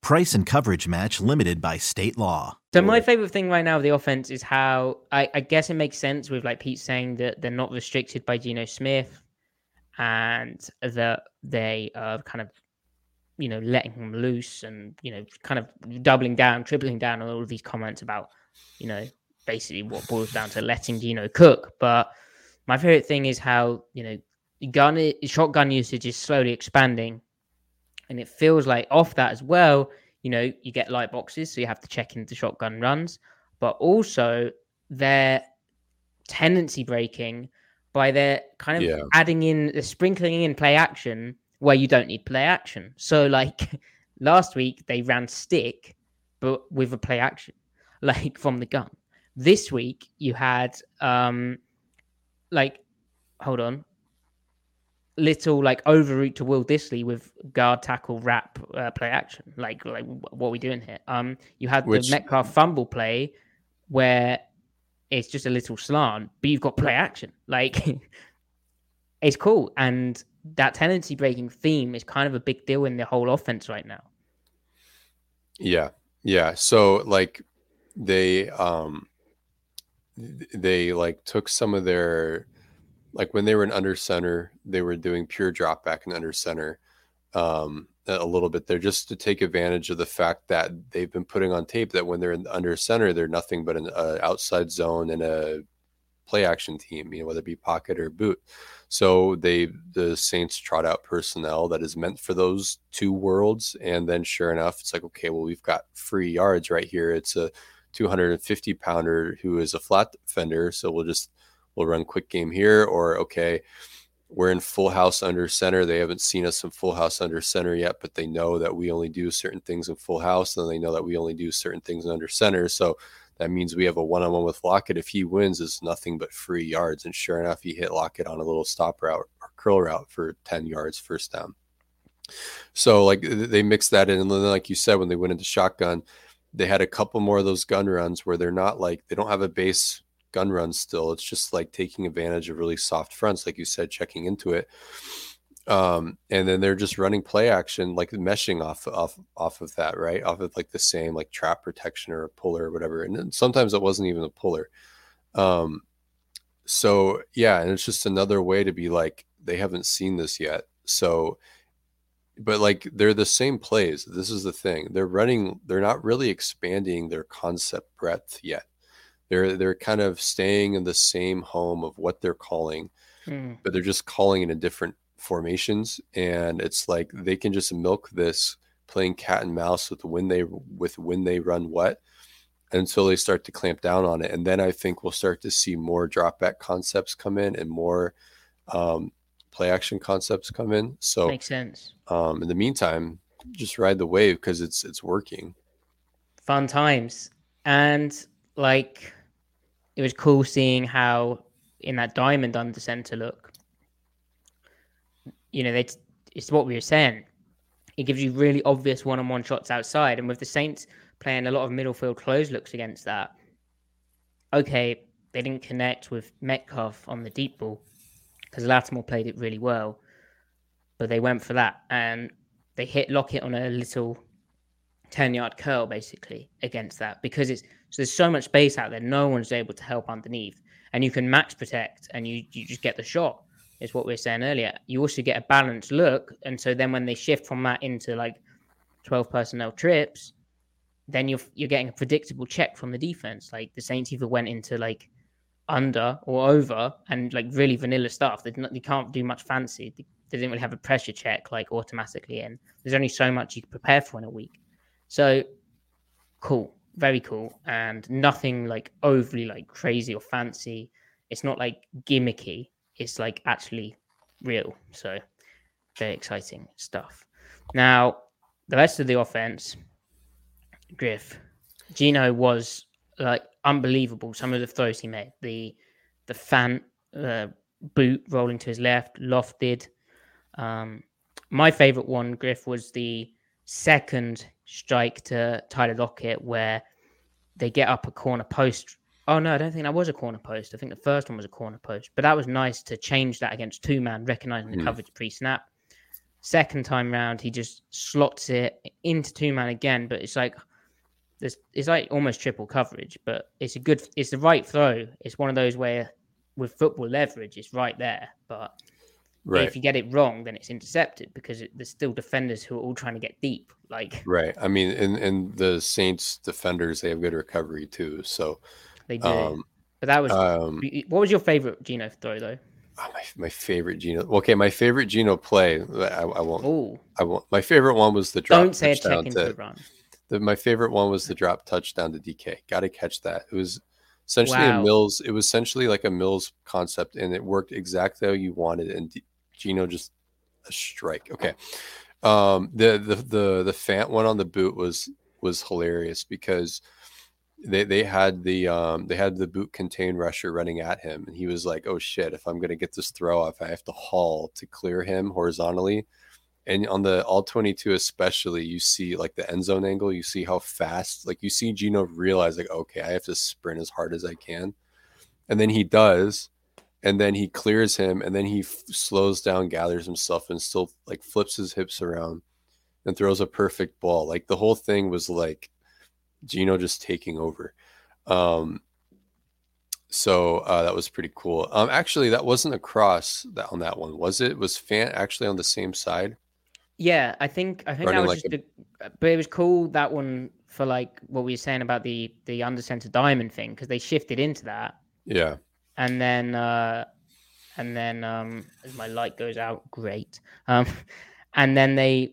Price and coverage match limited by state law. So my favorite thing right now of the offense is how I, I guess it makes sense with like Pete saying that they're not restricted by Geno Smith and that they are kind of you know letting him loose and you know kind of doubling down, tripling down on all of these comments about you know basically what boils down to letting Geno cook. But my favorite thing is how you know gun shotgun usage is slowly expanding, and it feels like off that as well. You know, you get light boxes, so you have to check into shotgun runs, but also their tendency breaking by their kind of Yeah. adding in the sprinkling in play action where you don't need play action. So like last week they ran stick but with a play action like from the gun. This week you had um like hold on little like overroute to Will Dissly with guard tackle wrap uh, play action. Like like what are we doing here? Um you had Which- the Metcalf fumble play where it's just a little slant but you've got play action. Like it's cool. And that tendency breaking theme is kind of a big deal in the whole offense right now. Yeah. Yeah. So like they um they like took some of their like when they were in under center, they were doing pure drop back and under center um a little bit there just to take advantage of the fact that they've been putting on tape that when they're in under center, they're nothing but an uh, outside zone and a play action team, you know, whether it be pocket or boot. So they the Saints trot out personnel that is meant for those two worlds, and then sure enough, it's like okay, well we've got free yards right here. It's a 250 pounder who is a flat defender, so we'll just we'll run quick game here, or okay, we're in full house under center. They haven't seen us in full house under center yet, but they know that we only do certain things in full house, and they know that we only do certain things under center. So that means we have a one-on-one with Lockett. If he wins, it's nothing but free yards. And sure enough, he hit Lockett on a little stop route or curl route for 10 yards first down. So like they mixed that in, and then like you said, when they went into shotgun, they had a couple more of those gun runs where they're not like they don't have a base gun run still. It's just like taking advantage of really soft fronts, like you said, checking into it. Um, and then they're just running play action, like meshing off off off of that, right? Off of like the same like trap protection or a puller or whatever. And sometimes it wasn't even a puller. Um, so yeah, and it's just another way to be like they haven't seen this yet. So but like they're the same plays. This is the thing. They're running, they're not really expanding their concept breadth yet. They're they're kind of staying in the same home of what they're calling, Hmm. but they're just calling it in different formations. And it's like they can just milk this playing cat and mouse with when they with when they run what until they start to clamp down on it. And then I think we'll start to see more drop back concepts come in and more um, play action concepts come in. So makes sense um, in the meantime, just ride the wave because it's it's working. fun times. And like it was cool seeing how in that diamond under center look, you know, they it's what we were saying. It gives you really obvious one-on-one shots outside, and with the Saints playing a lot of middle field close looks against that, okay, they didn't connect with Metcalf on the deep ball because Lattimore played it really well, but they went for that and they hit Lockett on a little 10 yard curl basically against that because it's so there's so much space out there no one's able to help underneath and you can max protect and you you just get the shot is what we were saying earlier. You also get a balanced look and so then when they shift from that into like 12 personnel trips then you're you're getting a predictable check from the defense. Like the saints either went into like under or over and like really vanilla stuff. They, not, they can't do much fancy. They, they didn't really have a pressure check like automatically in there's only so much you can prepare for in a week. So cool, very cool, and nothing like overly like crazy or fancy. It's not like gimmicky. It's like actually real. So very exciting stuff. Now the rest of the offense, Griff, Geno was like unbelievable. Some of the throws he made, the the Fant uh, boot rolling to his left, lofted. Um, my favorite one, Griff, was the second strike to Tyler Lockett where they get up a corner post. Oh no, I don't think that was a corner post. I think the first one was a corner post, but that was nice to change that against two man, recognizing the mm. coverage pre snap. Second time round, he just slots it into two man again, but it's like this it's like almost triple coverage, but it's a good it's the right throw. It's one of those where with football leverage, it's right there, but Right. If you get it wrong, then it's intercepted because it, there's still defenders who are all trying to get deep. Like right. I mean, and and the Saints defenders they have good recovery too. So they do. Um, but that was um, what was your favorite Geno throw though? Oh, my my favorite Geno. Okay, my favorite Geno play. I, I won't. Ooh. I won't. My favorite one was the drop. Don't say a check into the run. The, my favorite one was the drop touchdown to DK. Got to catch that. It was essentially wow. a Mills. It was essentially like a Mills concept, and it worked exactly how you wanted. And Geno just a strike. Okay. Um, the the the the Fant one on the boot was was hilarious because they they had the um they had the boot contain rusher running at him and he was like oh shit if i'm going to get this throw off i have to haul to clear him horizontally and on the all 22 especially you see like the end zone angle you see how fast like you see Geno realize like okay i have to sprint as hard as i can. And then he does and then he clears him and then he f- slows down gathers himself and still like flips his hips around and throws a perfect ball. Like the whole thing was like Geno just taking over. Um so uh, that was pretty cool. Um actually that wasn't a cross that on that one was it? Was Fant actually on the same side yeah i think i think that was like just a... a, but it was cool that one for like what we were saying about the the under center diamond thing because they shifted into that yeah and then uh, and then um, as my light goes out, great. Um, and then they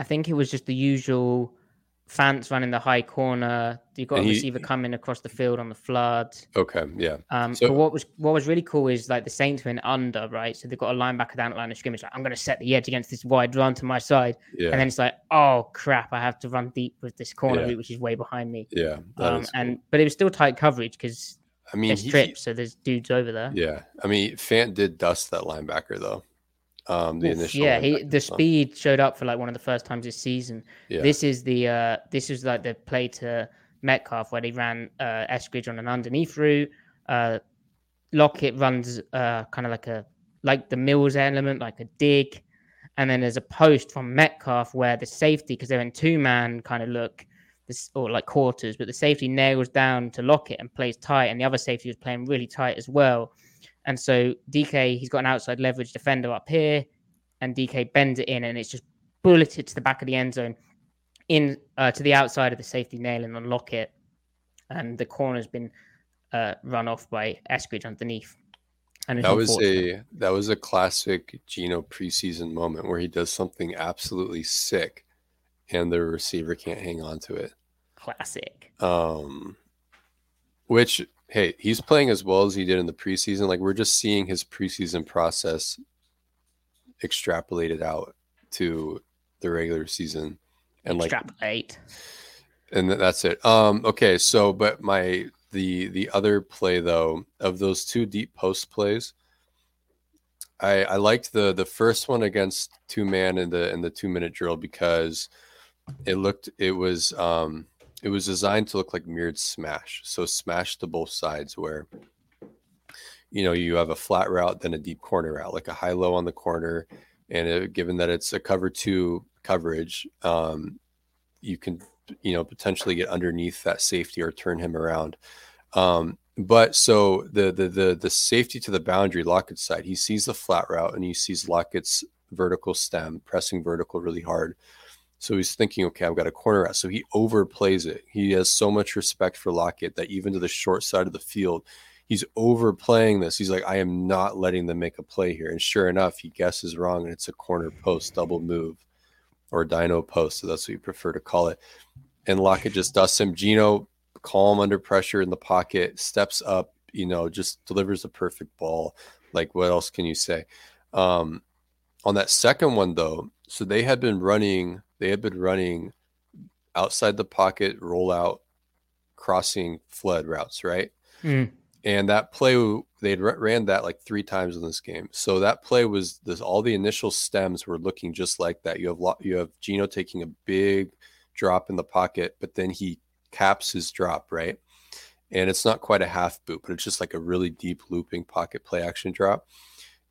I think it was just the usual Fant's running the high corner. You got a receiver coming across the field on the flood. Okay, yeah. Um, so, but what was what was really cool is like the Saints went under, right? So they've got a linebacker down at line of scrimmage. Like, I'm going to set the edge against this wide run to my side, yeah. and then it's like, oh crap, I have to run deep with this corner yeah. which is way behind me. Yeah, um, and but it was still tight coverage because I mean, there's trips, so there's dudes over there. Yeah, I mean, Fant did dust that linebacker though um, the initial. Yeah, he the speed showed up for like one of the first times this season. Yeah. This is the uh, this is like the play to Metcalf where they ran uh, Eskridge on an underneath route. Uh, Lockett runs uh, kind of like a like the Mills element, like a dig, and then there's a post from Metcalf where the safety because they're in two man kind of look. This, or like quarters, but the safety nails down to Lockett and plays tight, and the other safety was playing really tight as well. And so DK, he's got an outside leverage defender up here, and DK bends it in, and it's just bulleted to the back of the end zone. in uh, to the outside of the safety nail and unlock it, and the corner's been uh, run off by Eskridge underneath. And that was a that was a classic Geno preseason moment where he does something absolutely sick, and the receiver can't hang on to it. Classic. Um, which hey, he's playing as well as he did in the preseason. Like we're just seeing his preseason process extrapolated out to the regular season, and like extrapolate. and that's it. Um, okay, so but my the the other play though of those two deep post plays, I I liked the the first one against two man in the in the two minute drill because it looked it was um it was designed to look like mirrored smash. So smash to both sides where you know you have a flat route then a deep corner route like a high low on the corner and it, given that it's a cover two coverage um you can you know potentially get underneath that safety or turn him around. Um, but so the the the the safety to the boundary Lockett's side, he sees the flat route and he sees Lockett's vertical stem pressing vertical really hard. So he's thinking, okay, I've got a corner out. So he overplays it. He has so much respect for Lockett that even to the short side of the field, he's overplaying this. He's like, I am not letting them make a play here. And sure enough, he guesses wrong and it's a corner post double move or dino post. So that's what you prefer to call it and Lockett just dusts him. Geno, calm under pressure in the pocket, steps up, you know, just delivers a perfect ball. Like, what else can you say? Um, on that second one, though, so they had been running, they had been running outside the pocket, rollout, crossing flood routes, right? Mm. And that play, they had ran that like three times in this game. So that play was this. All the initial stems were looking just like that. You have you have Geno taking a big drop in the pocket, but then he caps his drop, right? And it's not quite a half boot, but it's just like a really deep looping pocket play action drop.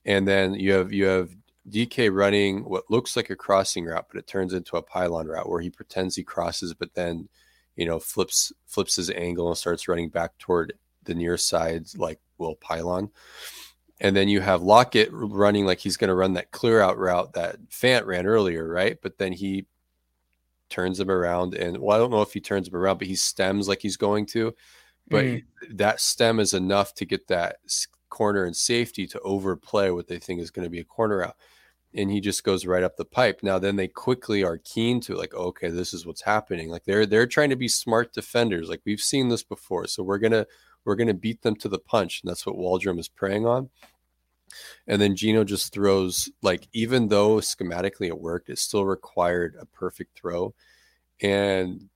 And then you have you have DK running what looks like a crossing route, but it turns into a pylon route where he pretends he crosses, but then you know flips flips his angle and starts running back toward the near side like will pylon. And then you have Lockett running like he's going to run that clear out route that Fant ran earlier, right? But then he turns him around and well, I don't know if he turns him around, but he stems like he's going to. But mm. that stem is enough to get that corner and safety to overplay what they think is going to be a corner out. And he just goes right up the pipe. Now then they quickly are keen to like, okay, this is what's happening. Like they're they're trying to be smart defenders. Like we've seen this before. So we're gonna we're gonna beat them to the punch. And that's what Waldron is preying on. And then Geno just throws like even though schematically it worked, it still required a perfect throw. And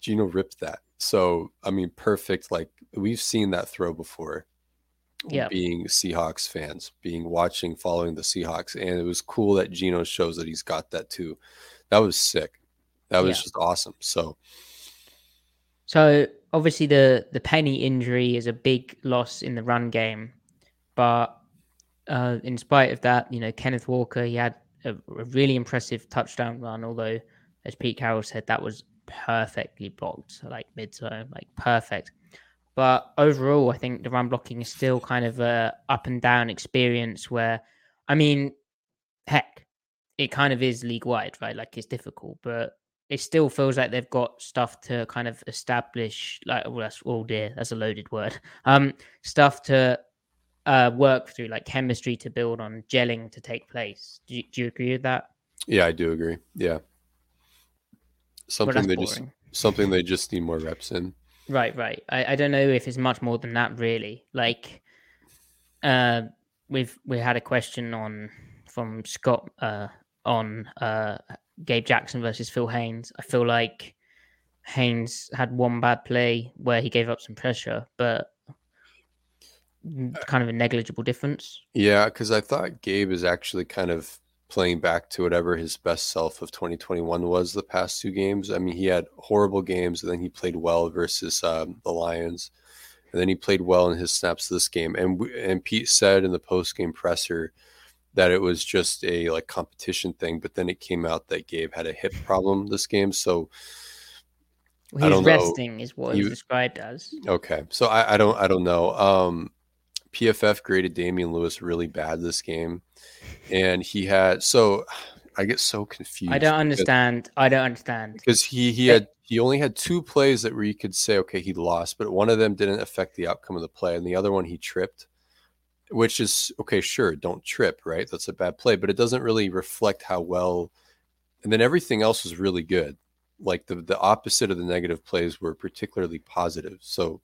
Geno ripped that. So I mean perfect, like we've seen that throw before. Yeah. Being Seahawks fans, being watching, following the Seahawks. And it was cool that Geno shows that he's got that too. That was sick. That was yeah. just awesome. So so obviously the the Penny injury is a big loss in the run game but uh, in spite of that, you know, Kenneth Walker, he had a, a, really impressive touchdown run, although, as Pete Carroll said, that was perfectly blocked, like mid zone, like perfect. But overall, I think the run blocking is still kind of a up and down experience where, I mean, heck, it kind of is league wide, right? Like it's difficult, but it still feels like they've got stuff to kind of establish. Like, well, that's oh dear, that's a loaded word. Um, stuff to uh, work through, like chemistry to build on, gelling to take place. Do you, do you agree with that? Yeah, I do agree. Yeah, something they boring. just something they just need more reps in. Right, right. I, I don't know if it's much more than that, really. Like, uh, we've we had a question on from Scott uh, on uh, Gabe Jackson versus Phil Haynes. I feel like Haynes had one bad play where he gave up some pressure, but kind of a negligible difference. Yeah, because I thought Gabe is actually kind of playing back to whatever his best self of 2021 was the past two games. I mean, he had horrible games, and then he played well versus um, the Lions, and then he played well in his snaps this game. And and Pete said in the post game presser that it was just a like competition thing, but then it came out that Gabe had a hip problem this game, so. Well, he's resting know. is what he, described as. Okay, so I, I don't I don't know. Um, PFF graded Damien Lewis really bad this game, and he had so I get so confused. I don't understand. I don't understand. because he he had he only had two plays that where you could say okay he lost, but one of them didn't affect the outcome of the play, and the other one he tripped, which is okay. Sure, don't trip, right? That's a bad play, but it doesn't really reflect how well. And then everything else was really good. Like the the opposite of the negative plays were particularly positive. So